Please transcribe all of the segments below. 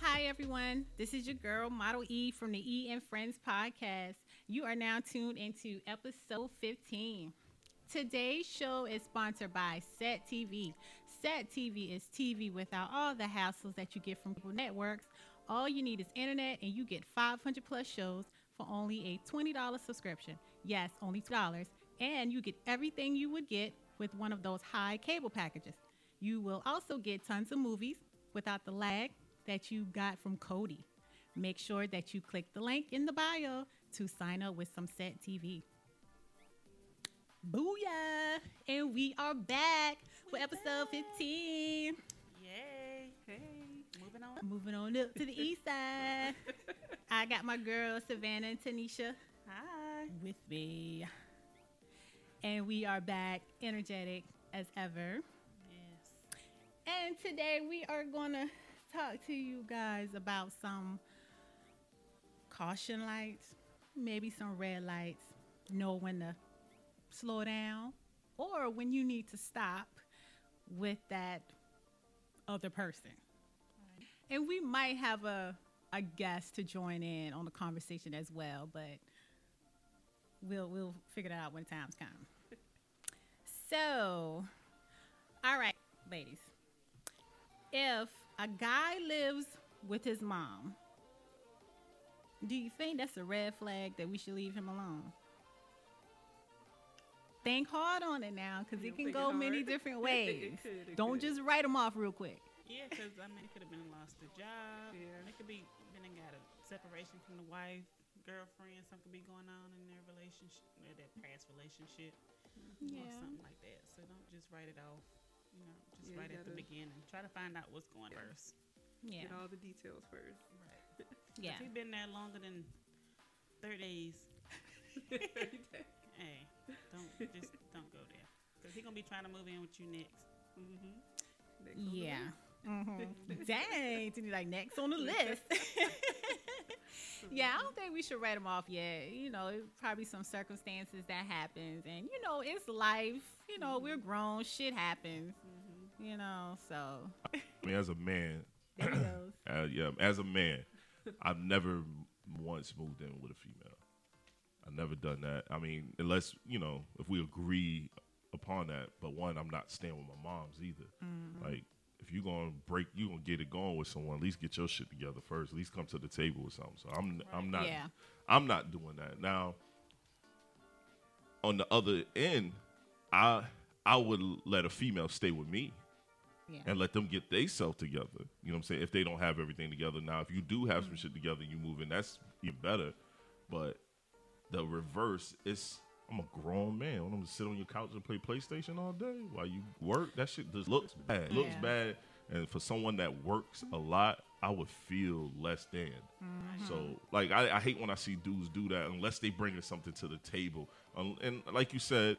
Hi, everyone. This is your girl, Model E from the E and Friends podcast. You are now tuned into episode 15. Today's show is sponsored by Set TV. Set TV is TV without all the hassles that you get from cable networks. All you need is internet, and you get 500 plus shows for only a $20 subscription. Yes, only $2. And you get everything you would get with one of those high cable packages. You will also get tons of movies without the lag that you got from Kodi. Make sure that you click the link in the bio to sign up with some Set TV. Booyah! And we are back with episode 15. Yay. Hey. Moving on. Moving on up to the east side. I got my girl Savannah and Tnesia Hi. with me. And we are back energetic as ever. Yes. And today we are going to talk to you guys about some caution lights, maybe some red lights, know when to slow down, or when you need to stop with that other person. And we might have a, a guest to join in on the conversation as well, but we'll we'll figure that out when times come. So, all right, ladies if a guy lives with his mom, do you think that's a red flag that we should leave him alone? Think hard on it now, because it can go it many hard. different It ways. could, it Don't could. just write them off real quick. Yeah, because I mean, it could have been lost a job. Yeah. It could be been and got a separation from the wife, girlfriend. Something could be going on in their relationship, or their past relationship, or something like that. So don't just write it off. You know, just Yeah, you right at the beginning. Try to find out what's going Yeah. first. Yeah, Get all the details first. Right. yeah. If he been there longer than thirty days, hey, don't just don't go there. Because he gonna be trying to move in with you next. mm-hmm. Yeah. hmm Dang, to be like next on the list. yeah, I don't think we should write them off yet. You know, it probably some circumstances that happens, and you know, it's life. You know, we're grown. Shit happens. You know, so I mean, as a man, there he goes. uh, yeah, as a man, I've never once moved in with a female. I've never done that. I mean, unless you know, if we agree upon that. But one, I'm not staying with my mom's either. Mm-hmm. Like, if you gonna break, you gonna get it going with someone. At least get your shit together first. At least come to the table with something. So I'm, I'm not, Yeah. I'm not doing that now. On the other end, I, I would let a female stay with me Yeah. and let them get they self together. You know what I'm saying? If they don't have everything together now, if you do have some mm-hmm. shit together, you move in. That's even better. But the reverse is, I'm a grown man. I'm gonna sit on your couch and play PlayStation all day while you work. That shit just looks bad. Looks bad. And for someone that works a lot, I would feel less than. Mm-hmm. So, like, I, I hate when I see dudes do that unless they bringing something to the table. And like you said,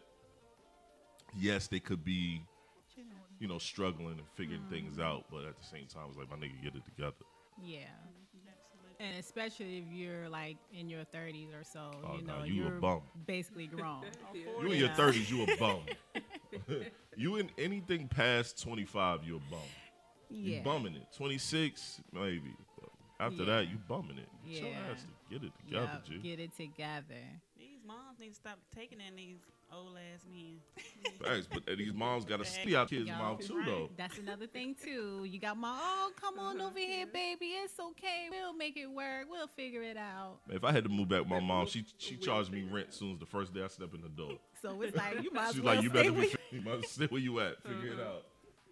yes, they could be you know, struggling and figuring mm-hmm. things out, but at the same time, it's like my nigga get it together. Yeah. Absolutely. And especially if you're like in your 30s or so, Oh, you no, know, you a are bum. basically grown. You in your thirties, you a bum. you in anything past twenty five, you a bum. yeah. You bumming it. Twenty six, maybe. But after Yeah. that, you bumming it. Get your Yeah. ass to get it together, Yup, G. get it together. These moms need to stop taking in these old ass men. Thanks, but these moms got to see our kids' Yo, mom too, right. though. That's another thing too. You got my oh come on over here, baby. It's okay. We'll make it work. We'll figure it out. If I had to move back with my mom, she she charged me rent as soon as the first day I step in the door. So it's like you might as She's well like, you better be, with- you must stay where you at. Figure it uh-huh. out.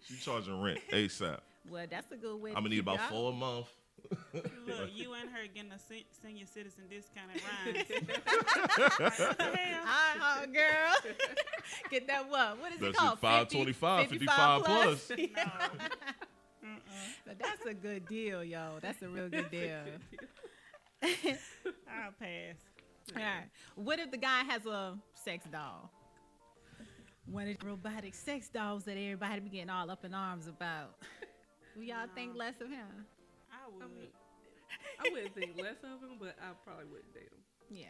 She charging rent ASAP. Well, that's a good way. I'm gonna need about y'all- four a month. Look, you and her getting a senior citizen discount at Ryan's. Ah, girl, get that what? What is it called? it, 525, 55 plus. But that's a good deal, yo. That's a real good deal. I'll pass. All right. What if the guy has a sex doll? one of the robotic sex dolls that everybody be getting all up in arms about. Do y'all think less of him? I would. mean, I wouldn't think less of him, but I probably wouldn't date him. Yeah.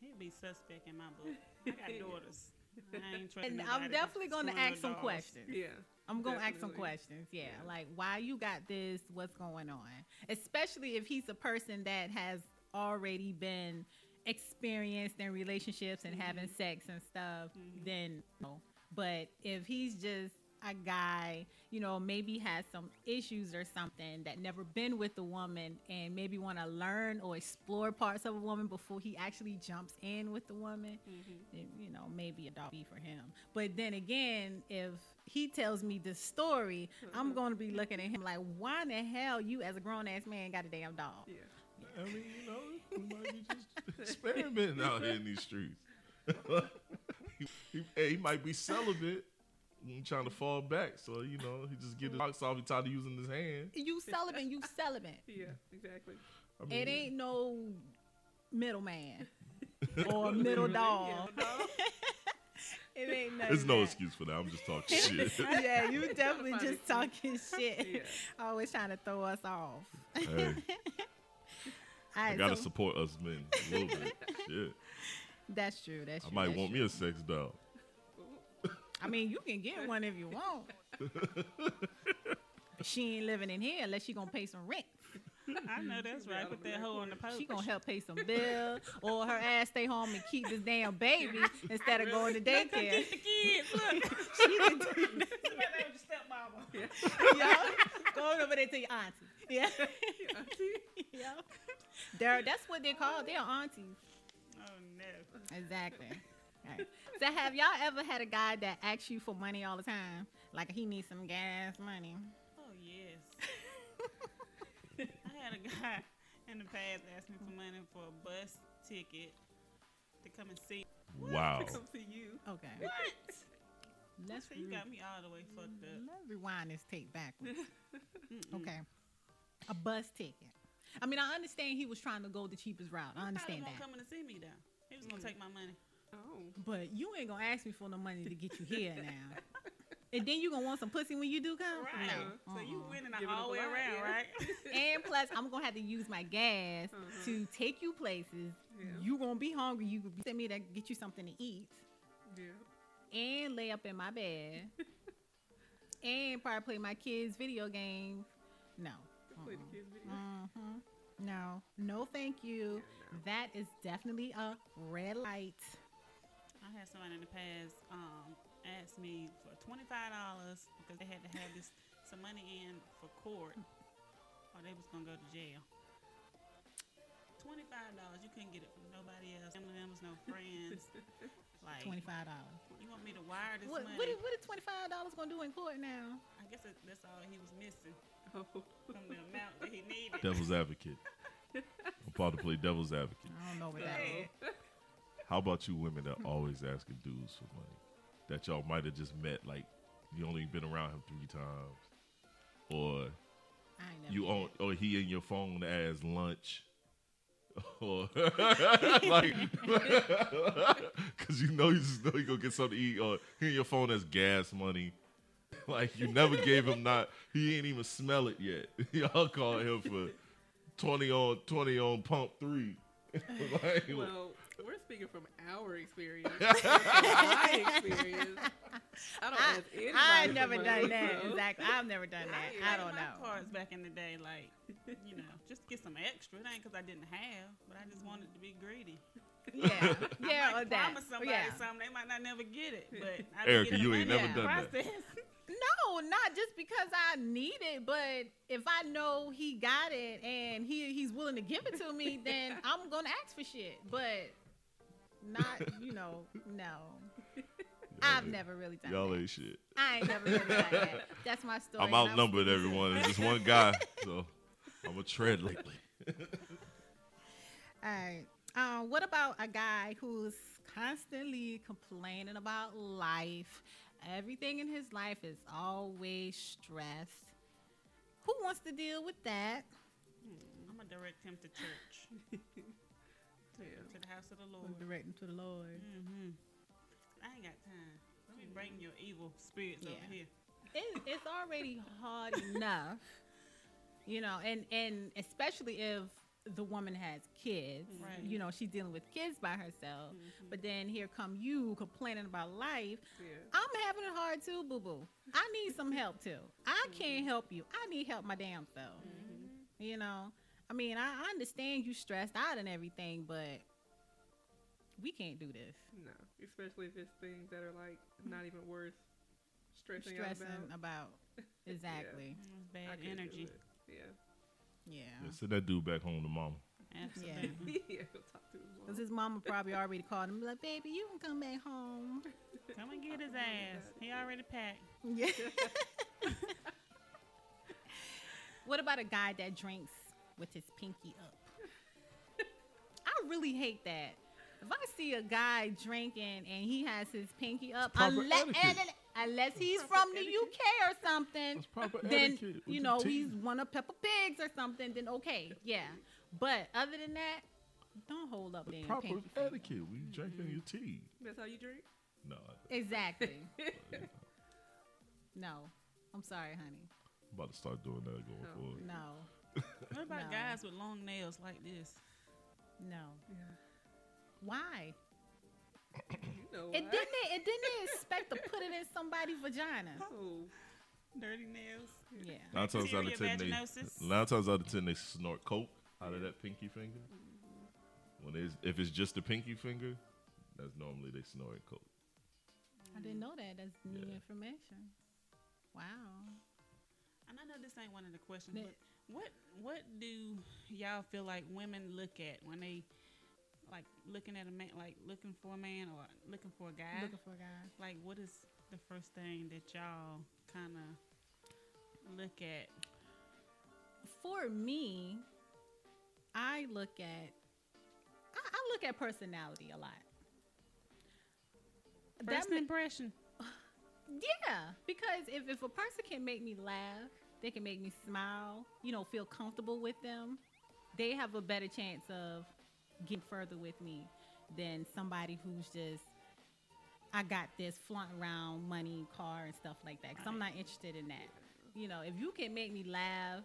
He'd be suspect in my book. I got daughters. I ain't trusting And nobody I'm definitely going to ask some dolls. questions. Yeah. I'm going to ask some questions. Yeah. Yeah. Like, why you got this? What's going on? Especially if he's a person that has already been experienced in relationships and having mm-hmm. sex and stuff, mm-hmm. then no. But if he's just a guy, you know, maybe has some issues or something that never been with a woman and maybe want to learn or explore parts of a woman before he actually jumps in with the woman, mm-hmm. then, you know, maybe a dog be for him. But then again, if he tells me the story, I'm mm-hmm. going to be looking at him like, why in the hell you as a grown ass man got a damn dog? Yeah. I mean, you know, we might be just experimenting out here in these streets. he, he, he might be celibate. And trying to fall back, so you know he just get his box off. He tired of using his hand. You celibate, you celibate. Yeah, exactly. I mean, It ain't no middleman or middle dog. Yeah, dog. It ain't no. There's no excuse for that. I'm just talking shit. yeah, you definitely Find just talking shit. Yeah. Always trying to throw us off. hey, All I gotta so- support us men a little bit. Shit, that's true. That's I true. I might that's want true. me a sex doll. I mean, you can get one if you want. But she ain't living in here unless she gonna pay some rent. I know that's right. Put that hoe on the post. She gonna help pay some bills, or her ass stay home and keep this damn baby instead of going to daycare. Get the kids. Look. She can do Somebody with your stepmama. yeah. Go over there to your auntie. Yeah. auntie. yeah. They're, that's what they're called. They're aunties. Oh no. Exactly. Right. So have y'all ever had a guy that asks you for money all the time? Like he needs some gas money. Oh yes. I had a guy in the past ask me for money for a bus ticket to come and see. Wow. To come see you. Okay. What? Let's, So you got me all the way fucked up. let's rewind this tape backwards. okay. A bus ticket. I mean, I understand he was trying to go the cheapest route. I understand Probably that. won't coming to see me though. He was gonna take my money. Oh. But you ain't gonna ask me for no money to get you here now. And then you gonna want some pussy when you do come? Right. No. So you Uh-uh. winning Give it all the way around, yeah. right? And plus, I'm gonna have to use my gas Uh-huh. to take you places. Yeah. You gonna be hungry. You could send me to get you something to eat, Yeah. and lay up in my bed, and probably play my kids' video games. No. Play the kids video. hmm No. No, thank you. That is definitely a red light. I had somebody in the past um, ask me for twenty five dollars because they had to have this some money in for court, or they was gonna go to jail. Twenty five dollars, you couldn't get it from nobody else. Family members, no friends. like Twenty five dollars. you want me to wire this What money? what is, what is twenty five dollars gonna do in court now? I guess that, that's all he was missing Oh. from the amount that he needed. Devil's advocate. I'm about to play devil's advocate. I don't know what that Hey, is. How about you women that always asking dudes for money? That y'all might have just met, like you only been around him three times, or I you on, or he in your phone as lunch, or like, because you know you just know you gonna get something to eat, or he in your phone as gas money. Like you never gave him not, he ain't even smell it yet. Y'all call him for twenty on twenty on pump three. like, Well, we're speaking from our experience. my experience. I don't I, ask anybody. I've never done that. so- Exactly. I've never done that. I I don't my know. cards back in the day, like you know, just to get some extra. It ain't because I didn't have, but I just wanted to be greedy. Yeah. Yeah, I or might that. promise somebody yeah. something, they might not never get it. But I Erica, get you ain't never in the done that. No, not just because I need it, but if I know he got it and he he's willing to give it to me, then I'm gonna ask for shit. But not, you know, no. I've ain't- never really done Y'all that. ain't shit. I ain't never really done that. That's my story. I'm and I was- outnumbered, everyone. It's just one guy, so I'm a tread lately. All right. Um, what about a guy who's constantly complaining about life? Everything in his life is always stressed. Who wants to deal with that? I'm gonna direct him to church, Yeah. to the house of the Lord. directing to the Lord. Mm-hmm. I ain't got time. Let be bringing your evil spirits over here. it, it's already hard enough, you know, and and especially if the woman has kids, Right. you know, she's dealing with kids by herself. Mm-hmm. But then here come you complaining about life. Yeah. I'm having it hard too, boo boo. I need some help too. I mm-hmm. can't help you. I need help my damn self. Mm-hmm. You know, I mean, I, I understand you stressed out and everything, but we can't do this. No, especially if it's things that are like not even worth stressing, Stressing out about. about exactly. I Bad energy. Yeah. Yeah. Yeah, send that dude back home to mama. Absolutely. yeah, he'll talk to his mom. Because his mama probably already called him, like, baby, you can come back home. Come and get his ass. He already packed. Yeah. what about a guy that drinks with his pinky up? I really hate that. If I see a guy drinking and he has his pinky up, unless, unless he's Proper from the. UK or something, then etiquette you know he's one of Peppa Pigs or something. Then okay, yeah. But other than that, don't hold up The damn proper pinky. finger. etiquette. We drinking your tea. That's how you drink? No, Exactly. no, I'm sorry, honey. I'm about to start doing that going No. forward. No, What about No. guys with long nails like this? no. Yeah. Why? You know It why. didn't. It didn't expect to put it in somebody's vagina. Oh, Dirty nails. Yeah. Nine times out of ten, they nine times out of ten they snort coke out of that pinky finger. Mm-hmm. When it's, if it's just the pinky finger, that's normally they snort coke. I didn't know that. That's new Yeah. information. Wow. And I know this ain't one of the questions, Ne- but what what do y'all feel like women look at when they like looking at a man, like looking for a man or looking for a guy? Looking for a guy. like, what is the first thing that y'all kind of look at? For me, I look at. I, I look at personality a lot. That First ma- impression. Yeah, because if, if a person can make me laugh, they can make me smile, you know, feel comfortable with them, they have a better chance of getting further with me than somebody who's just, I got this flaunt around money, car, and stuff like that. Because I'm not interested in that. You know, if you can make me laugh,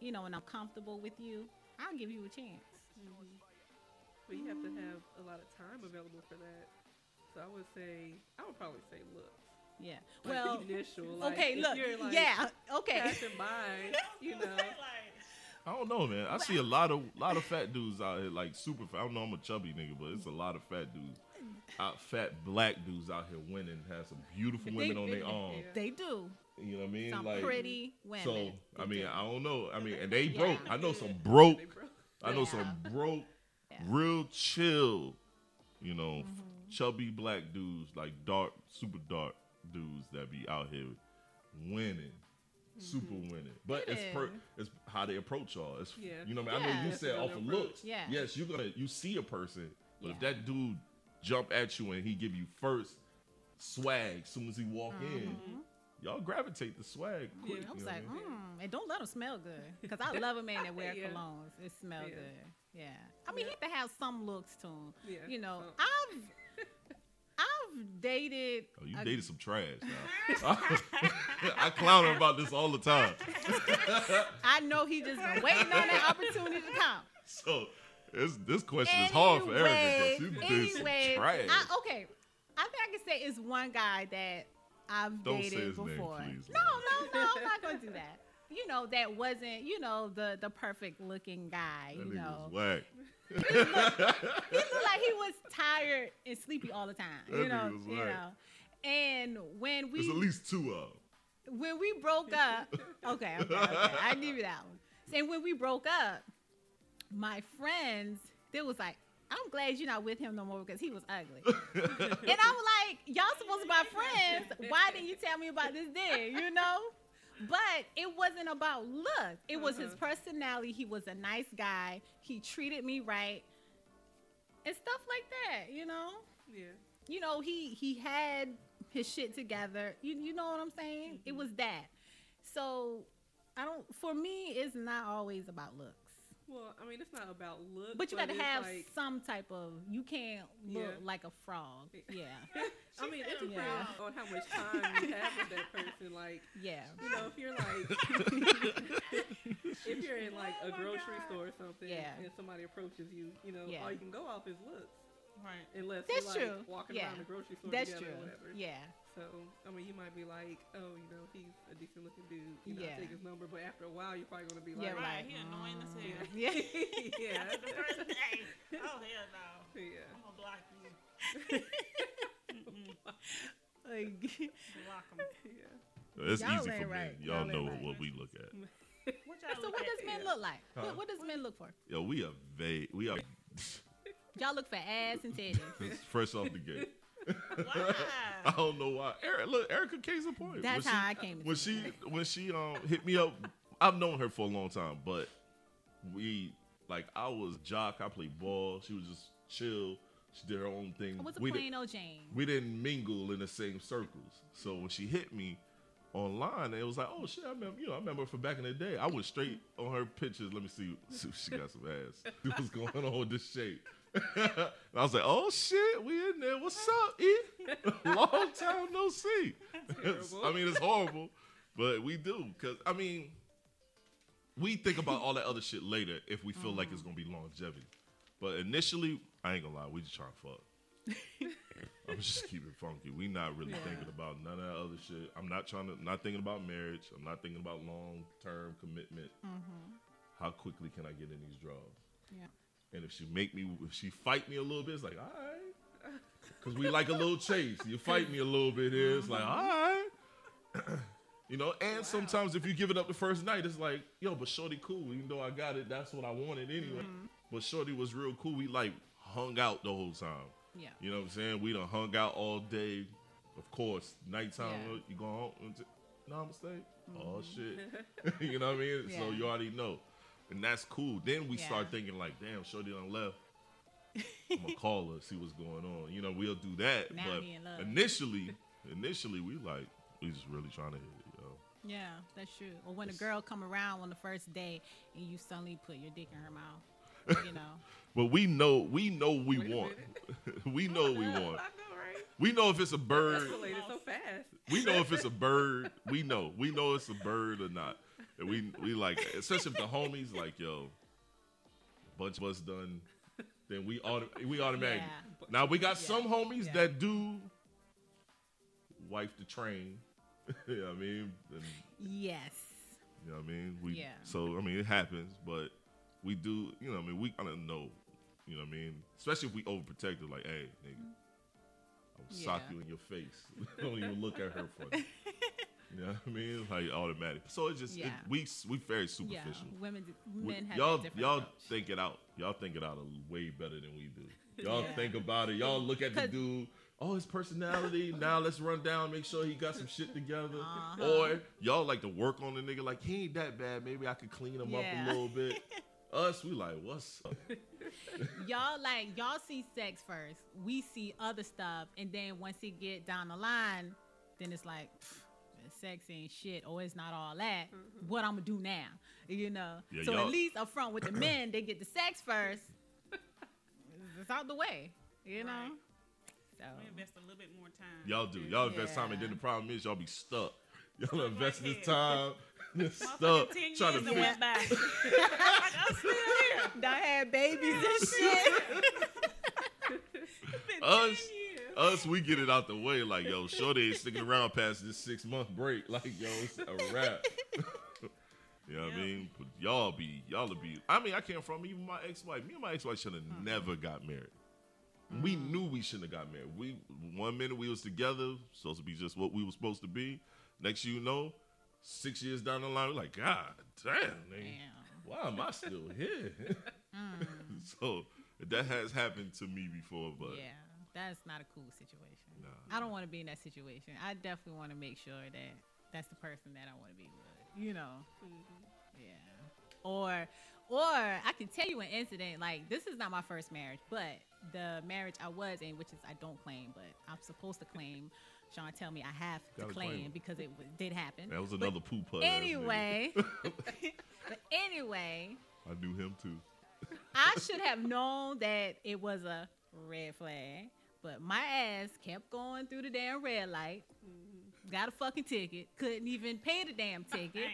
you know, and I'm comfortable with you, I'll give you a chance. Mm-hmm. but you have to have a lot of time available for that. So I would say, I would probably say looks. Yeah. Like well, initial. Like, okay, if look. You're, like, yeah, okay. Passing by, you know. I don't know, man. I see a lot of lot of fat dudes out here, like super. fat. I don't know. I'm a chubby nigga, but it's a lot of fat dudes, out fat black dudes out here winning. Have some beautiful women on their arm. They do. You know what I mean? Some like pretty women. so. I mean, do. I don't know. I mean, and they Yeah. broke. I know some broke. Broke. I know Yeah. some broke, Yeah. real chill. You know, Mm-hmm. chubby black dudes, like dark, super dark dudes that be out here winning. Super winning, but it's per, Mm-hmm. It's how they approach y'all. It's Yeah. you know what I mean. I know Yeah. you said off how of approach. looks. Yeah. Yes, you're gonna you see a person, but if Yeah. that dude jump at you and he give you first swag soon as he walk in, y'all gravitate the swag quick. Yeah. I was know like, what I mean? mm, and don't let them smell good. Because I love a man that wear Yeah. colognes. It smells Yeah. good. Yeah. I mean, Yeah. he have to have some looks to him. Yeah. You know, some. I've I've dated. Oh, you a- dated some trash. I clown her about this all the time. I know he just been waiting on that opportunity to come. So this this question is hard for Erica because you did some anyway, trash. I, okay. I think I can say it's one guy that I've Don't dated his name, before. please, no, no, no, I'm not gonna do that. You know, that wasn't, you know, the the perfect looking guy. that you know, was whack. he looked like he was tired and sleepy all the time. That you know, you know. And when we There's at least two of them. when we broke up, okay, okay, okay, I give you that one. And when we broke up, my friends, they was like, "I'm glad you're not with him no more because he was ugly." and I'm like, "Y'all supposed to be my friends. Why didn't you tell me about this then? You know?" But it wasn't about look. It was his Uh-huh. personality. He was a nice guy. He treated me right, and stuff like that. You know Yeah. you know, he he had his shit together. You you know what I'm saying? It was that. So I don't. For me, it's not always about looks. Well, I mean, it's not about look, But you got to have like, some type of. You can't look Yeah. like a frog. Yeah, I mean, it said depends Yeah. on how much time you have with that person. Like, yeah. you know, if you're like, if you're in like Oh a grocery God. store or something, Yeah. and somebody approaches you, you know, Yeah. all you can go off is looks, Right. unless That's you're like true. walking Yeah. around the grocery store That's together true. or whatever. Yeah, So, I mean, you might be like, oh, you know, he's a decent looking dude. You know, Yeah. take his number, but after a while, you're probably gonna be like, yeah. like, Right, Like, he annoying as mm, hell. Yeah. yeah, After the first day. Oh hell no. yeah. I'm gonna block you. Like, Block him. yeah. It's Y'all easy ain't for right. men. Y'all Y'all know right. what we look at. What so look what at? does men yeah. look like? Huh? What, what does men look for? Yo, we are vague. We are Y'all look for ass and titties. fresh off the gate. I don't know why. Eric, look, Erica case in point. That's when how she, I came. when she when she um hit me up. I've known her for a long time, but we like I was jock. I played ball. She was just chill. She did her own thing. Was a we, plain old Jane. we didn't mingle in the same circles. So when she hit me online, it was like, oh shit, I remember, you know, I remember from back in the day. I went straight on her pictures. Let me see, see if she got some ass. See what's going on with this shape. I was like, oh shit, we in there. What's up, E? Long time no see. I mean, it's horrible, but we do because I mean, we think about all that other shit later if we feel like it's mm-hmm. gonna be longevity. But initially, I ain't gonna lie, we just trying to fuck. I'm just keeping funky. We not really Yeah. thinking about none of that other shit. I'm not trying to not thinking about marriage. I'm not thinking about long term commitment. Mm-hmm. How quickly can I get in these draws? Yeah. And if she make me, if she fight me a little bit, it's like, all right. Because we like a little chase. You fight me a little bit here, it's like, all right. you know, and sometimes if you give it up the first night, it's like, yo, but Shorty cool. Even though I got it, that's what I wanted anyway. But Shorty was real cool. We like hung out the whole time. Yeah. You know what I'm saying? We done hung out all day. Of course, nighttime, Yeah. you go home. and t- Namaste. Oh, shit. you know what I mean? So Mm-hmm. You already know. And that's cool. Then we Yeah. start thinking, like, damn, Shorty done left. I'm going to call her, see what's going on. You know, we'll do that. Now but he in love. initially, initially, we like, we just really trying to hit it, yo. Yeah, that's true. Or when a girl come around on the first day and you suddenly put your dick in her mouth, you know. But we know, we know we Wait want. we know we want. know, right? We know if it's a bird. Escalated so fast. we know if it's a bird. We know. We know it's a bird or not. And we we like, especially if the homies like, yo, bunch of us done. Then we auto, we automatic. Yeah. Now we got Yeah. some homies Yeah. that do wife the train. you know what I mean? And, Yes. you know what I mean? We Yeah. so I mean it happens, but we do, you know what I mean, we kinda know. You know what I mean? Especially if we overprotected, like, hey, nigga, I will sock you in your face. Don't even look at her funny. you know what I mean? Like automatic. So it's just it, we we very superficial. Yeah. Women, men have y'all y'all approach. think it out. Y'all think it out a way better than we do. Y'all Yeah. think about it. Y'all look at the dude. Oh, his personality. now let's run down, make sure he got some shit together. Uh-huh. Or y'all like to work on the nigga. Like he ain't that bad. Maybe I could clean him up a little bit. Us, we like, what's up? y'all like y'all see sex first. We see other stuff, and then once it get down the line, then it's like pff, sex ain't shit, or it's not all that. Mm-hmm. What I'm gonna do now, you know? Yeah, so y'all- at least up front with the men, they get the sex first. It's out the way, you know. Right. So We invest a little bit more time. Y'all do. Y'all invest time, and then the problem is y'all be stuck. Y'all invest this here. time, just Motherfucking stuck, trying to years done fix. went by. like, I'm still here. done had babies and shit. It's Us, 10 years. Us, we get it out the way. Like, yo, Shorty ain't sticking around past this six month break. Like, yo, it's a wrap. you know what I mean? But y'all be, y'all be. I mean, I came from even my ex wife. Me and my ex wife should have Mm-hmm. never got married. We knew we shouldn't have got married. We one minute we was together, supposed to be just what we were supposed to be. Next, you know, six years down the line, we're like, God damn, Damn. why am I still here? so that has happened to me before, but yeah, that's not a cool situation. Nah. I don't want to be in that situation. I definitely want to make sure that that's the person that I want to be with. You know. Mm-hmm. Yeah. Or, or I can tell you an incident. Like this is not my first marriage, but the marriage I was in, which is I don't claim, but I'm supposed to claim. Sean tell me I have to Gotta claim claim because it w- did happen. that was But another poo putt. Anyway, but anyway, I knew him too. I should have known that it was a red flag, but my ass kept going through the damn red light. Mm-hmm. Got a fucking ticket. Couldn't even pay the damn ticket.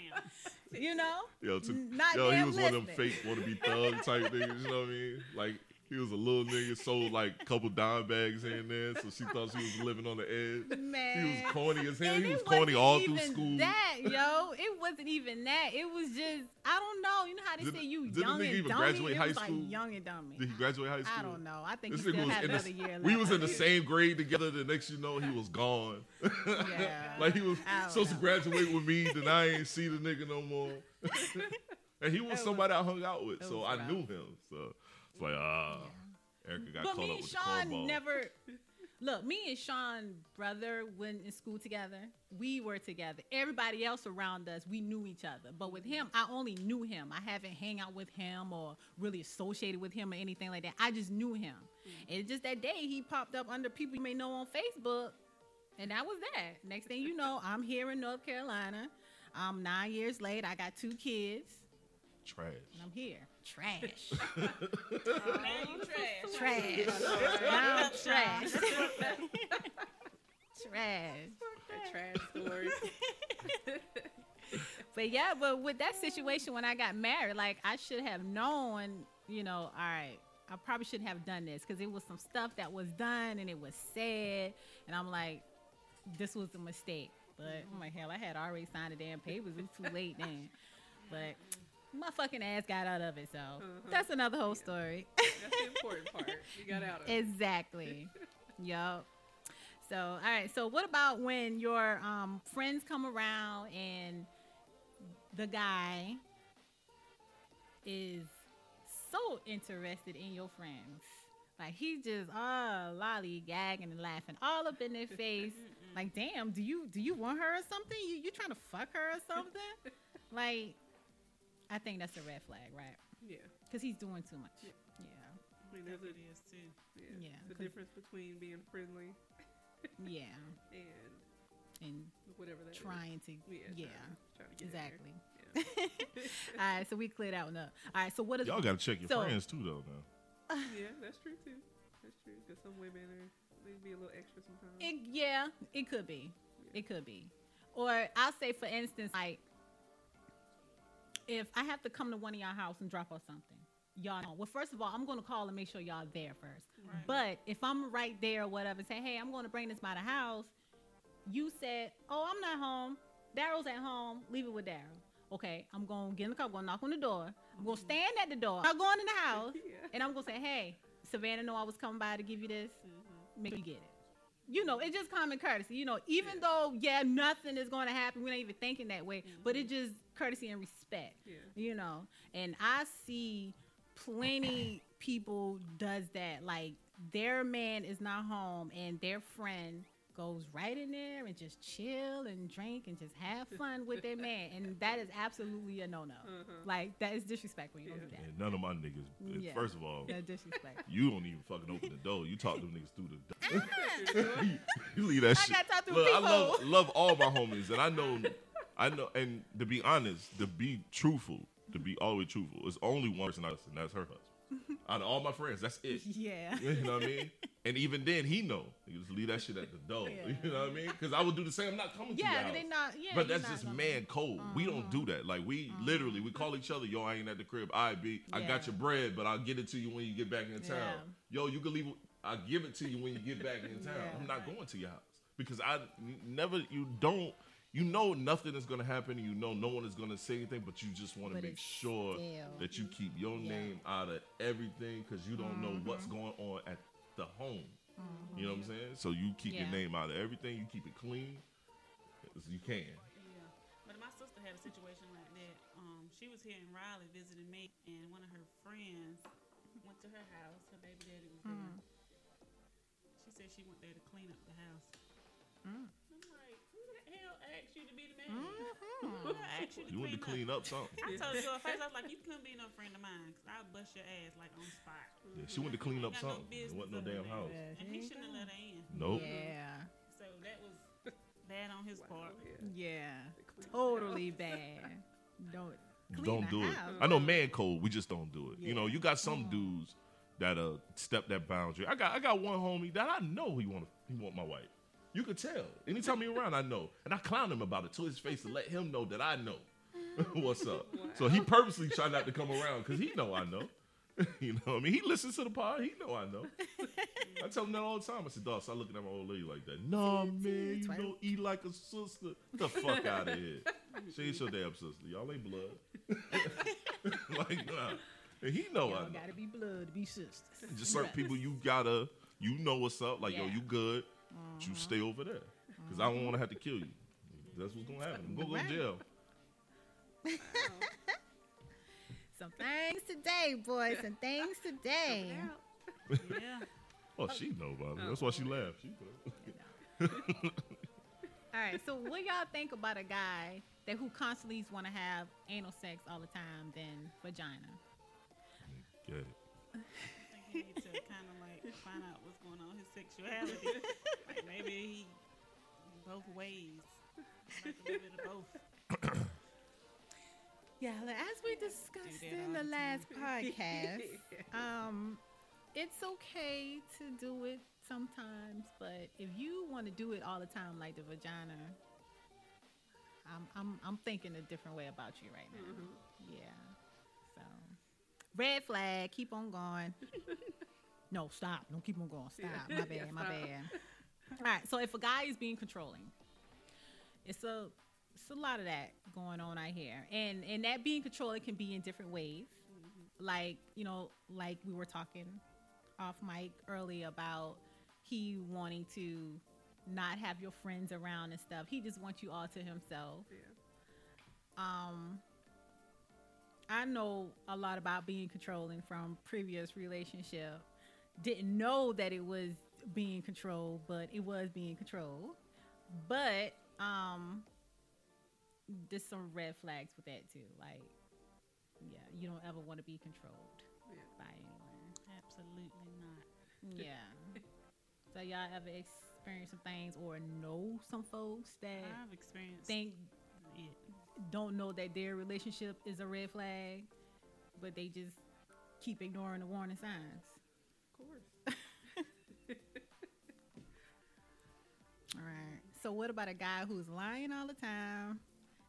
Damn. You know? Yo, to, Not yo, he damn was one of them fake want to be thug type niggas. You know what I mean? Like he was a little nigga, sold like a couple dime bags here and there, so she thought she was living on the edge. Man. He was corny as hell. And He was corny all through school. That yo, it wasn't even that. It was just I don't know. You know how they Did- say you did the young nigga and even dummy. graduate it high was school? like young and dummy. Did he graduate high school? I don't know. I think This he still was had another the, year. we was in the same grade together. The next you know, he was gone. Yeah. like he was supposed to graduate with me, then I ain't see the nigga no more. and he was somebody I hung out with, so I knew him. So it's like ah, Erica got but caught me up and with Sean the cornball. never look. Me and Sean, brother, went in school together. We were together. Everybody else around us, we knew each other. But with him, I only knew him. I haven't hang out with him or really associated with him or anything like that. I just knew him. Mm-hmm. And just that day, he popped up under people you may know on Facebook, and that was that. Next thing you know, I'm here in North Carolina. I'm nine years late. I got two kids. trash. And I'm here. Trash. Man, trash. trash. Now I'm trash. trash. That trash story. But yeah, but with that situation when I got married, like I should have known, you know, all right, I probably shouldn't have done this because it was some stuff that was done and it was said, and I'm like, this was a mistake. But I'm like, hell, I had already signed the damn papers. It was too late then. But my fucking ass got out of it, so that's another whole story. That's the important part. You got out of it. Exactly. yup. So, all right. So, what about when your um, friends come around and the guy is so interested in your friends? Like he just oh lollygagging and laughing all up in their face. like, damn, do you do you want her or something? You you trying to fuck her or something? like, I think that's a red flag, right? Yeah. Because he's doing too much. Yeah. Yeah. I mean, there's It a, is too. yeah, Yeah, the 'cause- difference between being friendly Yeah. and And whatever that is. trying to Yeah. yeah, Trying, trying to get exactly. Yeah. All right, so we cleared that one up. All right, so what is Y'all gotta check your So- friends too, though. Now. yeah, that's true too. That's true. Because some women are they be a little extra sometimes. it? Yeah, it could be. It could be. Or I'll say, for instance, like if I have to come to one of y'all house and drop off something, y'all know. Well, first of all, I'm going to call and make sure y'all there first. Right. But if I'm right there or whatever, say, hey, I'm going to bring this by the house. You said, oh, I'm not home. Daryl's at home. Leave it with Daryl. Okay, I'm going to get in the car. I'm to knock on the door. I'm going to stand at the door. I'm going in the house. Yeah. And I'm going to say, hey, Savannah know I was coming by to give you this. Mhm. Make you get it. You know, it's just common courtesy. You know, even though, yeah, nothing is going to happen. We're not even thinking that way. But it's mm-hmm. just courtesy and respect Yeah. you know and i see plenty people does that like their man is not home and their friend goes right in there and just chill and drink and just have fun with their man and that is absolutely a no-no Uh-huh. like that is disrespectful you don't do that And none of my niggas. Yeah. First of all, that's disrespectful you don't even fucking open the door. You talk to them niggas through the door. You leave that I shit. gotta talk to Look, I love love all my homies, and I know, I know, and to be honest, to be truthful, to be always truthful, it's only one person, I- and that's her husband. Out of all my friends, that's it. yeah You know what I mean? And even then, he know. He just leave that shit at the door. Yeah. You know what I mean? Because I would do the same. I'm not coming to your yeah house. they not yeah But that's just man code. We don't do that. Like we literally we call each other, yo, I ain't at the crib. I be I got your bread, but I'll get it to you when you get back in town. Yeah. Yo, you can leave I'll give it to you when you get back in town. Yeah. I'm not going to your house. Because I n- never you don't you know nothing is gonna happen, you know no one is gonna say anything, but you just wanna make sure still- that you keep your Yeah. name out of everything because you don't know what's Mm-hmm. going on at the home. You know what I'm saying? So you keep your name out of everything, you keep it clean as you can. Yeah. But my sister had a situation like that. Um, she was here in Raleigh visiting me, and one of her friends went to her house. Her baby daddy was there. She said she went there to clean up the house. I'm like, who the hell asked you to be the man? Who asked you to You clean, want to clean up something. I told you at first, I was like, you couldn't be no friend of mine, cause I'll bust your ass like on spot. Yeah, she went to clean up Ain't got no something. There wasn't no damn there. house. And he shouldn't have let her in. Nope. yeah So that was bad on his Wow, part. yeah. yeah They clean up the totally bad don't clean don't the do it. house. I know man code, we just don't do it. You know, you got some dudes that uh step that boundary. I got I got one homie that I know he want he want my wife. You could tell. Anytime he around, I know. And I clown him about it to his face to let him know that I know what's up. So he purposely try not to come around because he know I know. you know what I mean? He listens to the pod. He know I know. I tell him that all the time. I said, dog, stop looking at my old lady like that. No, man, you don't eat like a sister. The fuck out of here. She ain't your damn sister. Y'all ain't blood. like, nah. And he know I Y'all know. gotta be blood to be sisters. Just certain people you gotta, you know what's up. Like, yo, you good. But you stay over there. Because I don't want to have to kill you. That's what's going to happen. I'm going to Right. go to jail. Some things today, boys. Some things today. Yeah. Oh, she know about it. That's why she oh. laughed. She. All right. So, what y'all think about a guy that who constantly want to have anal sex all the time than vagina? Get it. I think he needs to kind of like find out what's going on with his sexuality. like maybe he both ways. Like a little bit of both. Yeah, as we discussed in the last podcast, um, it's okay to do it sometimes, but if you want to do it all the time, like the vagina, I'm I'm I'm thinking a different way about you right now. Yeah. So, red flag. Keep on going. no, stop. Don't keep on going. Stop. My bad. Yeah, my stop. bad. All right. So if a guy is being controlling, it's a it's a lot of that going on out here, and and that being controlling can be in different ways. Like you know, like we were talking off mic earlier about he wanting to not have your friends around and stuff. He just wants you all to himself Yeah. um I know a lot about being controlling from previous relationship. Didn't know that it was being controlled, but it was being controlled. But um there's some red flags with that too. Like yeah, you don't ever want to be controlled Yeah. by anyone. Absolutely not. Yeah. so y'all ever experienced some things or know some folks that I've experienced think it. don't know that their relationship is a red flag, but they just keep ignoring the warning signs. So what about a guy who's lying all the time,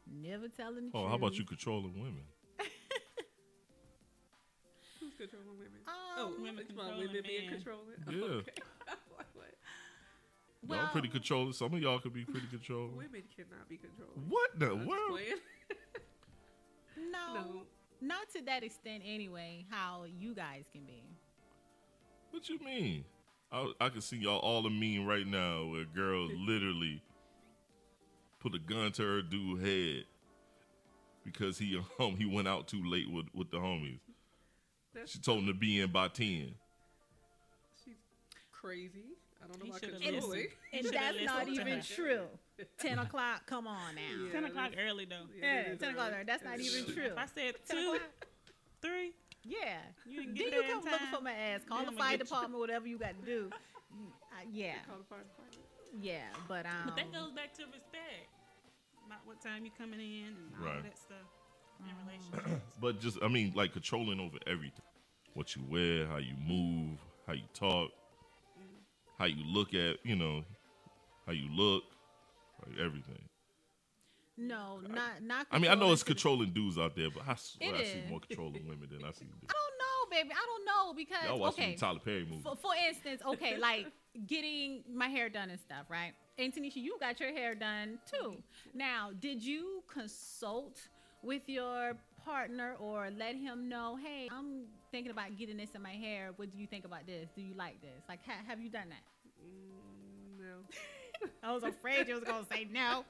never telling the Oh, truth? how about you controlling women? Who's controlling women? Um, oh, women it's controlling women being men. controlling. Yeah. Okay. Like what? y'all Well- pretty controlling. Some of y'all could be pretty controlling. Women cannot be controlling. What the I'm world? No, No. not to that extent anyway. How you guys can be. What you mean? I, I can see y'all all a meme right now where a girl literally put a gun to her dude head because he um he went out too late with with the homies. That's She told him to be in by ten. she's crazy. I don't know He about should've controlling. listened. And that's not even true. Ten o'clock. Come on now. Yeah. Ten o'clock early though. Yeah, it is 10 o'clock. early. That's not even true. If I said two, three, Yeah. you didn't Then you there in come looking for my ass. Call Then the fire get you. department, whatever you got to do. Uh, yeah, Call the fire department. yeah, but um, But that goes back to respect. About what time you coming in and all Right. of that stuff in relationships. But just I mean like controlling over everything. What you wear, how you move, how you talk, how you look at, you know, how you look, like everything. No, not not. I mean, I know it's controlling dudes out there, but I swear I see more controlling women than I see the- dudes. I don't know, baby. I don't know because Y'all watch okay. some Tyler Perry movies. For, for instance, okay, like getting my hair done and stuff, right? And Tnesia, you got your hair done too. Now, did you consult with your partner or let him know, hey, I'm thinking about getting this in my hair. What do you think about this? Do you like this? Like, ha- have you done that? Mm, no. I was afraid you was gonna say no.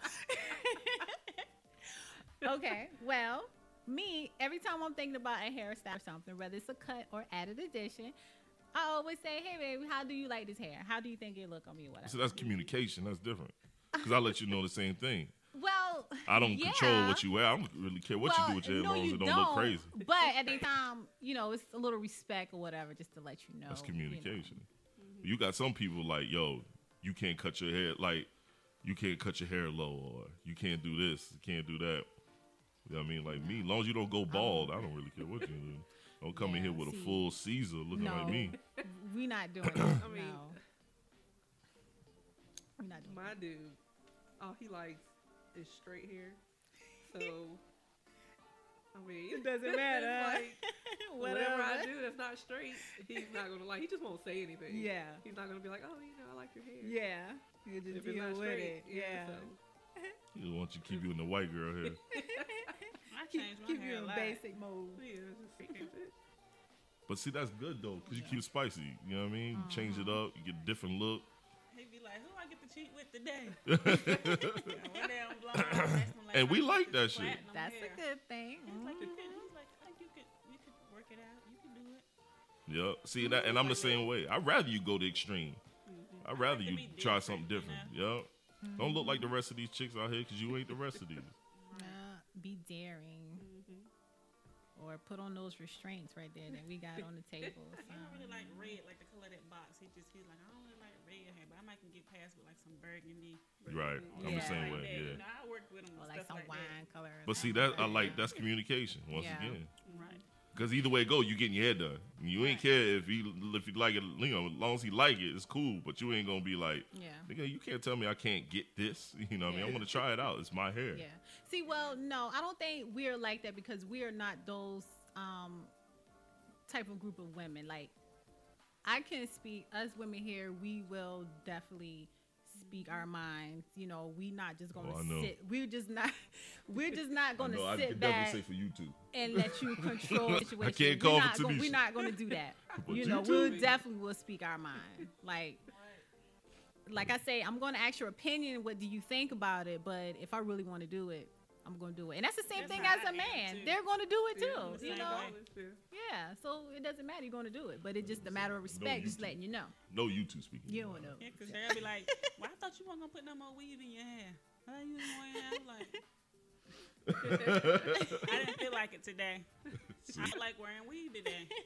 Okay, well, me, every time I'm thinking about a hairstyle or something, whether it's a cut or added addition, I always say, "Hey, baby, how do you like this hair? How do you think it look on me? Whatever." So that's communication. That's different. Because I let you know the same thing. well, I don't yeah. control what you wear. I don't really care what you do with your hair no, as long as it don't, look crazy. But at the time, you know, it's a little respect or whatever, just to let you know. That's you know. communication. You got some people like, yo, you can't cut your hair like you can't cut your hair low or you can't do this, you can't do that. You know what I mean? Like me, as long as you don't go um, bald, I don't really care what you do. Don't come in here with see, a full Caesar looking no. like me. We not doing that. I mean- no. We not doing My dude, all he likes is straight hair. So, I mean, It doesn't matter. like, whatever I do that's not straight, he's not gonna like. He just won't say anything. Yeah. He's not gonna be like, oh, you know, I like your hair. Yeah. You just If it's deal not with straight, it. Yeah. so. He just wants you to keep you in the white girl hair. I Keep, changed my keep hair you in lot. basic mode. Yeah, it's just it. But see, that's good though, cause you keep it spicy. You know what I mean? Uh-huh. Change it up, you get a different look. He'd be like, "Who I get to cheat with today?" Yeah, one day I'm blonde, next I'm like, And we like that shit. That's hair." a good thing. He's like, Mhm. you could, he's like, I think you could, you could work it out. You can do it. Yep. See that, and I'm the same way. I'd rather you go the extreme. I'd rather you be try different, something you different. Yep. Don't look like the rest of these chicks out here, cause you ain't the rest of these. Uh, be daring. Mm-hmm. Or put on those restraints right there that we got on the table. He don't really like red, like the color of that box. He just he's like, I don't really like red hair, but I might can get past with like some burgundy. Right. I'm the same like way. that. Yeah. You know, I work with him Or like stuff some like wine color. But see, that I like that's communication once Yeah. again. Right. Because either way it go, you getting your hair done. You ain't care if he if you like it, you know, as long as he like it, it's cool. But you ain't gonna be like, Yeah. nigga, you can't tell me I can't get this. You know what I mean? I Yeah. want to try it out. It's my hair. Yeah. See, well, no, I don't think we're like that because we are not those um type of group of women. Like, I can speak. Us women here, we will definitely speak our minds. You know, we not just gonna Oh, sit. We're just not. We're just not gonna know. I sit can back definitely say for you too. and let you control the situation. can't we're not gonna. We're not gonna do that. You you know, we'll definitely will speak our mind. Like, like I say, I'm going to ask your opinion. What do you think about it? But if I really want to do it, I'm going to do it. And that's the same That's thing as I a am, man. too. They're going to do it Yeah, too. You know? way. Yeah. So it doesn't matter. You're going to do it. But it's just a matter of respect. Just letting you know. No, you two speaking. You don't know. Yeah, because they'll be like, well, I thought you weren't going to put no more weave in your hair. How you in more? I'm like, I didn't feel like it today. See, I like wearing weave today.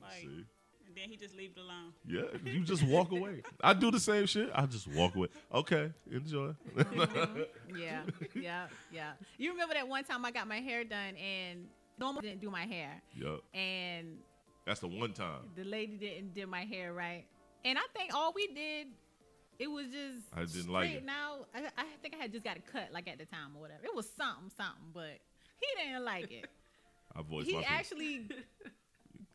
Like, see. And then he just leave it alone. Yeah, you just walk away. I do the same shit. I just walk away. Okay, enjoy. Mm-hmm. Yeah. Yeah. Yeah. You remember that one time I got my hair done and normally didn't do my hair. Yup. And That's the one time. the lady didn't did my hair right. And I think all we did, it was just I didn't like it. Now. I, I think I had just got a cut like at the time or whatever. It was something, something, but he didn't like it. I voiced he my opinion. actually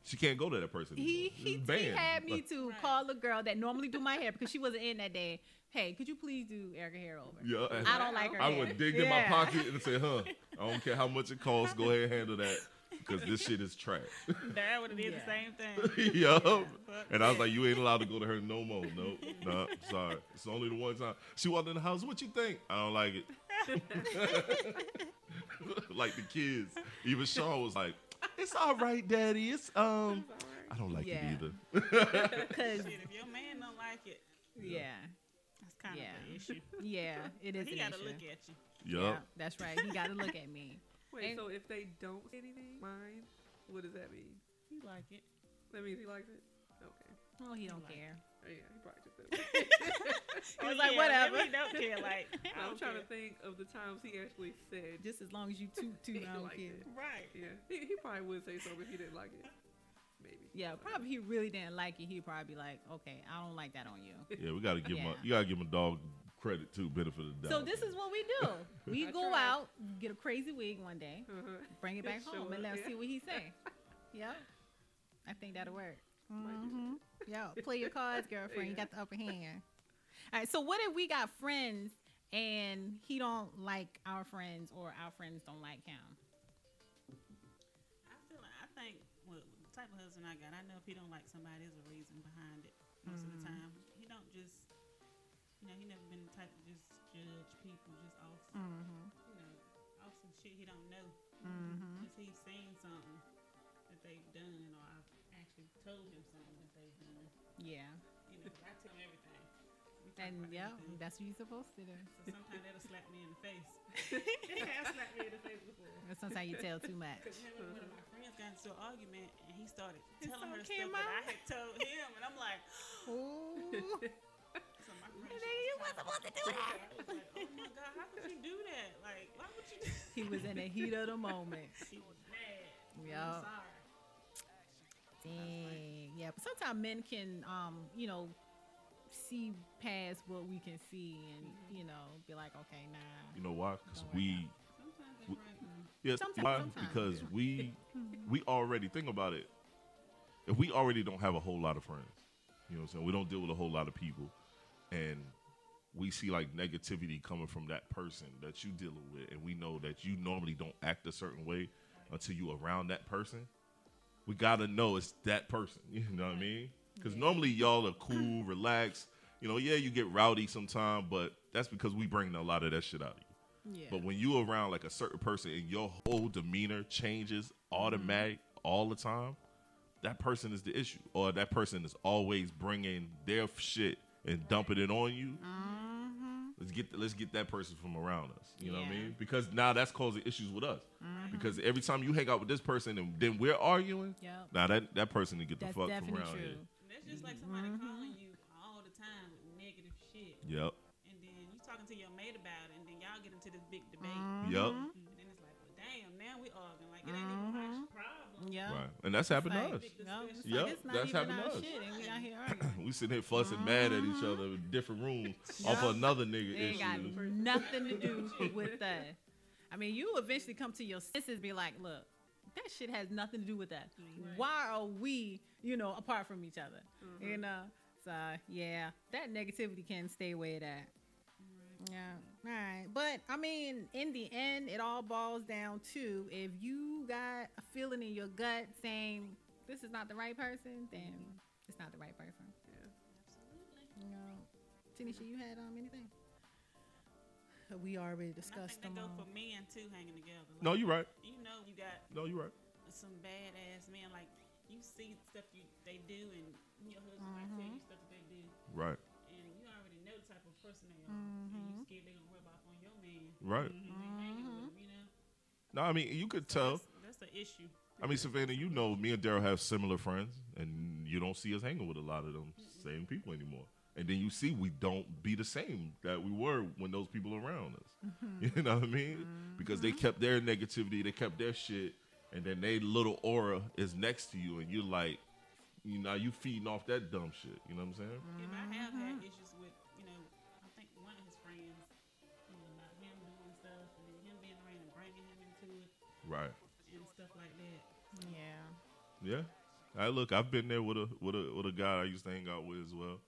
She can't go to that person. he he, he had me to Right. call a girl that normally do my hair because she wasn't in that day. Hey, could you please do Erica hair over? Yeah, I don't like her. I hair. would dig in my pocket and say, "Huh, I don't care how much it costs. Go ahead and handle that because this shit is trash." Dad would have did Yeah. the same thing. yup. But And I was like, "You ain't allowed to go to her no more. Nope, no, sorry. It's only the one time she walked in the house. What you think? I don't like it. like the kids. Even Sean was like, "It's all right, Daddy. It's um, I don't like Yeah. it either." Cause if your man don't like it, yeah, that's kind Yeah. of the issue. yeah, it is He got to look at you. Yup. Yeah, that's right. He got to look at me. Wait, And- so if they don't say anything, mine, what does that mean? He like it. That means he likes it? Okay. Oh, he don't Like- care. Yeah, he probably just said He was like, whatever. He don't care. Like, I I'm don't trying care. to think of the times he actually said, Just as long as you toot toot, He I don't liked care. it. Right. yeah. He, he probably would say something if he didn't like it. Maybe. Yeah, probably he really didn't like it. He'd probably be like, okay, I don't like that on you. Yeah, we gotta give him. A, you gotta give him a dog credit too. Benefit of the doubt. So this is what we do. We I go tried. out, get a crazy wig one day, Uh-huh. bring it back Show home, and up, let's yeah. see what he say. Yep. I think that'll work. Might do hmm Yeah, play your cards, girlfriend. You got the upper hand. All right. So what if we got friends and he don't like our friends or our friends don't like him? I feel like I think well, the type of husband I got, I know if he don't like somebody, there's a reason behind it. Most of the time, he don't just, you know, he never been the type to just judge people just off, Mm-hmm. you know, off some shit he don't know. Mm-hmm. Yeah. You know, I tell everything. And yeah, everything. that's what you're supposed to do. So sometimes that'll slap me in the face. it has slapped me in the face before. But sometimes you tell too much. Because one of my friends got into an argument, and he started telling her stuff that I had told him, and I'm like, Ooh. so my friend, you wasn't supposed to do that. I was like, oh my god, how could you do that? Like, why would you? Do he was in the heat of the moment. he was mad. Yeah. I'm sorry. Dang. Yeah, but sometimes men can, um, you know, see past what we can see, and you know, be like, okay, nah. You know why? Because we, Sometimes that's We- right. yes, Sometimes- why? sometimes, Because yeah. we, we already think about it. If we already don't have a whole lot of friends, you know what I'm saying? We don't deal with a whole lot of people, and we see like negativity coming from that person that you dealing with, and we know that you normally don't act a certain way until you around that person. We gotta know it's that person. You know what I mean? Because Yeah. normally y'all are cool, relaxed. You know, yeah, you get rowdy sometimes, but that's because we bring a lot of that shit out of you. Yeah. But when you around like a certain person and your whole demeanor changes automatic mm-hmm. all the time, that person is the issue, or that person is always bringing their shit and dumping it on you. Uh-huh. Let's get let's get that person from around us. You know what I mean? Because now that's causing issues with us. Because every time you hang out with this person and then we're arguing, Yep. now that that person to get the fuck from around true. here. That's just like somebody Mm-hmm. calling you all the time with negative shit, Yep. and then you talking to your mate about it, and then y'all get into this big debate. Mm-hmm. Yep. And then it's like, well, damn, now we arguing like it ain't even my problem. Yeah. Right. And that's happened Like, to us. No, Yep, like, that's happened to us. shit, we out here arguing. We sitting here fussing mad at each other in different rooms off Yeah. another nigga It ain't got nothing to do with that. I mean, you eventually come to your senses, and be like, look, that shit has nothing to do with that. Why are we, you know, apart from each other? Mm-hmm. You know, so yeah, that negativity can stay where it at. Yeah, all right. But I mean, in the end, it all boils down to if you got a feeling in your gut saying this is not the right person, then it's not the right person. Yeah, You know, Tnesia, you had um anything? We already And I discussed think them. that go all. for men too, hanging together. Like, No, you're right. You know, you got No, you're right. some badass men. Like you see stuff you they do, and your husband might tell you stuff that they do, Right. and you already know the type of person they are, and you scared they gonna rub off on your man. Right. And they hanging with him, you know. No, I mean you could tell. That's, that's the issue. I mean, Savannah, you know, me and Daryl have similar friends, and you don't see us hanging with a lot of them same people anymore. And then you see we don't be the same that we were when those people are around us. Mm-hmm. You know what I mean? Because they mm-hmm. kept their negativity, they kept their shit, and then they little aura is next to you, and you're like, you know, you feeding off that dumb shit. You know what I'm saying? If I have had issues with, Right. and stuff like that. Yeah. Yeah. I look, I've been there with a with a with a guy I used to hang out with as well.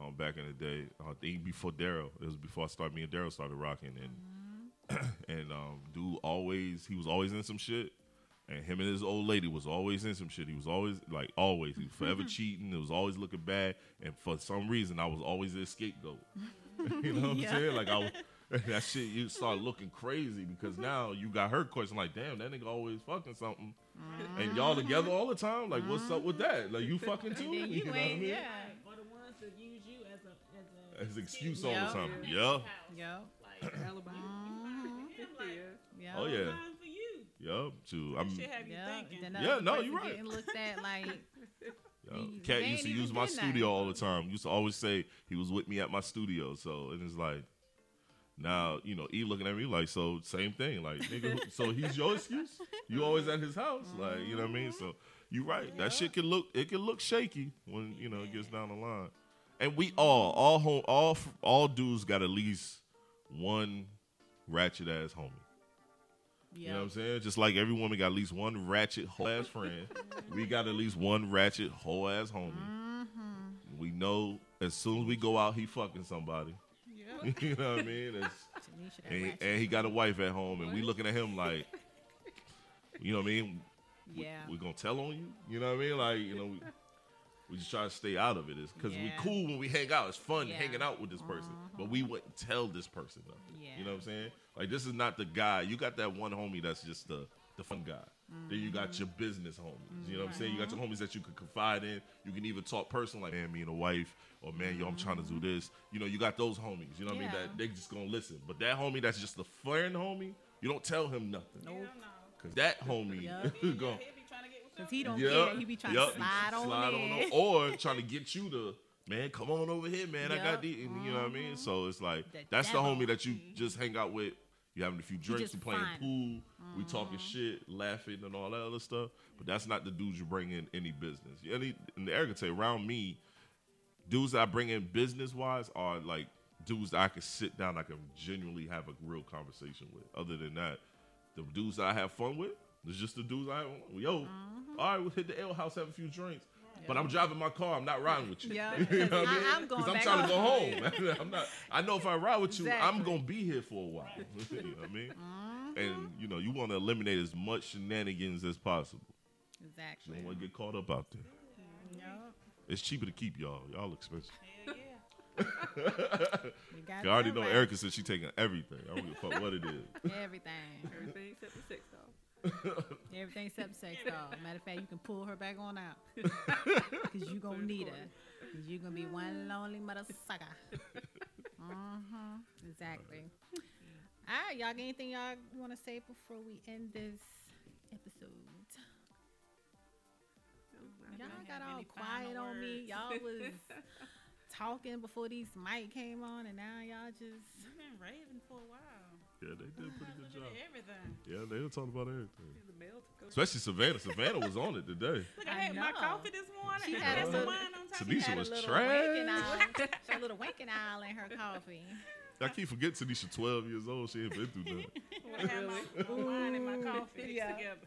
Um, back in the day, I think before Daryl, it was before I started. Me and Daryl started rocking, and and um, dude always he was always in some shit, and him and his old lady was always in some shit. He was always like always, he was forever cheating. It was always looking bad, and for some reason, I was always the scapegoat. you know what Yeah. I'm saying? Like I. was- That shit, you start looking crazy because mm-hmm. now you got her question like, damn, that nigga always fucking something, and mm-hmm. y'all together all the time. Like, what's up with that? Like, you fucking too? And then you know what I ain't, mean? yeah. Or the ones that use you as a as a As excuse all the time. Yeah. Yeah, Like, Alibi. yeah. Yeah. Oh, yeah. fine for yeah. Too. I'm. shit have you Yeah. thinking. Yeah, no, person you right. Getting looked at like, Yeah. Cat they used to use my studio nothing. all the time. Used to always say he was with me at my studio. So and it's like, now you know, E looking at me like, so same thing. Like, nigga, so he's your excuse. You always at his house, like you know what I mean. So you right. That shit can look it can look shaky when you know it gets down the line. And we all all home all all dudes got at least one ratchet ass homie. You know what I'm saying? Just like every woman got at least one ratchet whole ass friend, we got at least one ratchet whole ass homie. Mm-hmm. We know as soon as we go out, he fucking somebody. Yeah. you know what I mean? And, and he got a wife at home, and we looking at him like, you know what I mean? Yeah. we gonna tell on you? You know what I mean? Like, you know, we, we just try to stay out of it. It's because we cool when we hang out. It's fun Yeah. hanging out with this person, but we wouldn't tell this person nothing. Yeah. You know what I'm saying? Like, this is not the guy. You got that one homie that's just the the fun guy. Then you got your business homies. You know what I'm saying? You got your homies that you can confide in. You can even talk personal, like man, me and a wife, or man, yo, I'm trying to do this. You know, you got those homies. You know what I mean? That they just gonna listen. But that homie that's just the friend homie, you don't tell him nothing. Hell no. Cause that homie Yeah. Yeah, go. he'll be trying to get with Cause he don't Yup, care. He be trying yup, to slide on slide in. or trying to get you to man, come on over here, man. I Yup. got the, and you know what I mean. Mm-hmm. So it's like The that's devil. the homie that you just hang out with You having a few drinks, just we playing fun. pool, we mm-hmm. talking shit, laughing, and all that other stuff. But that's not the dudes you bring in any business. Any, and Eric can say around me, dudes that I bring in business wise are like dudes that I can sit down, I can genuinely have a real conversation with. Other than that, the dudes I have fun with, it's just the dudes I yo. Mm-hmm. All right, we'll hit the ale house, have a few drinks. But I'm driving my car. I'm not riding with you. Yeah, You know I I- mean? I'm going I'm trying to go home. home. I'm not. I know if I ride with you, I'm gonna be here for a while. you know what I mean? Mm-hmm. And you know, you want to eliminate as much shenanigans as possible. You exactly. don't want to get caught up out there. Yup. It's cheaper to keep y'all. Y'all expensive. Hell yeah. You got I already know right. Erica said she taking everything. I don't give a fuck what it is. Everything. Everything except the sex doll. Everything except the sex doll. Matter of fact, you can pull her back on out. Because you going to need her. Because you're going to be one lonely mother sucker. hmm Exactly. All right, y'all got anything y'all want to say before we end this episode? Y'all got all quiet final on me. Y'all was talking before these mic came on, and now y'all just. You've been raving for a while. Yeah, they did a pretty good job. everything. Yeah, they were talking about everything. The mail to go. Especially Savannah. Savannah was on it today. Look, I I had my coffee this morning. She I had a some wine on top of Tnesia was trash. She had a little winking eye in her coffee. I keep forgetting Tnesia 12 years old. She ain't been through that. I had my, my wine and my coffee Yeah. together.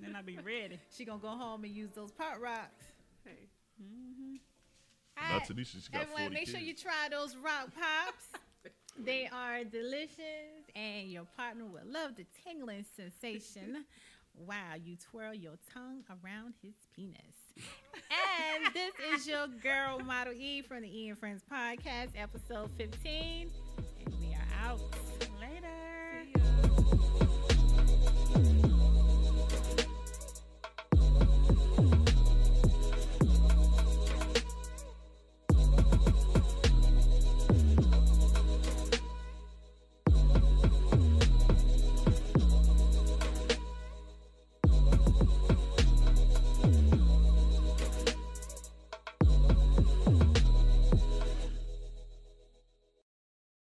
Then I'll be ready. She gonna go home and use those Pop Rocks. Hey, mm-hmm. Now Alright, Tnesia, she got 40 Everyone, make kids. sure you try those rock pops. they are delicious, and your partner will love the tingling sensation while you twirl your tongue around his penis. and this is your girl, Model E, from the E and Friends podcast, episode 15.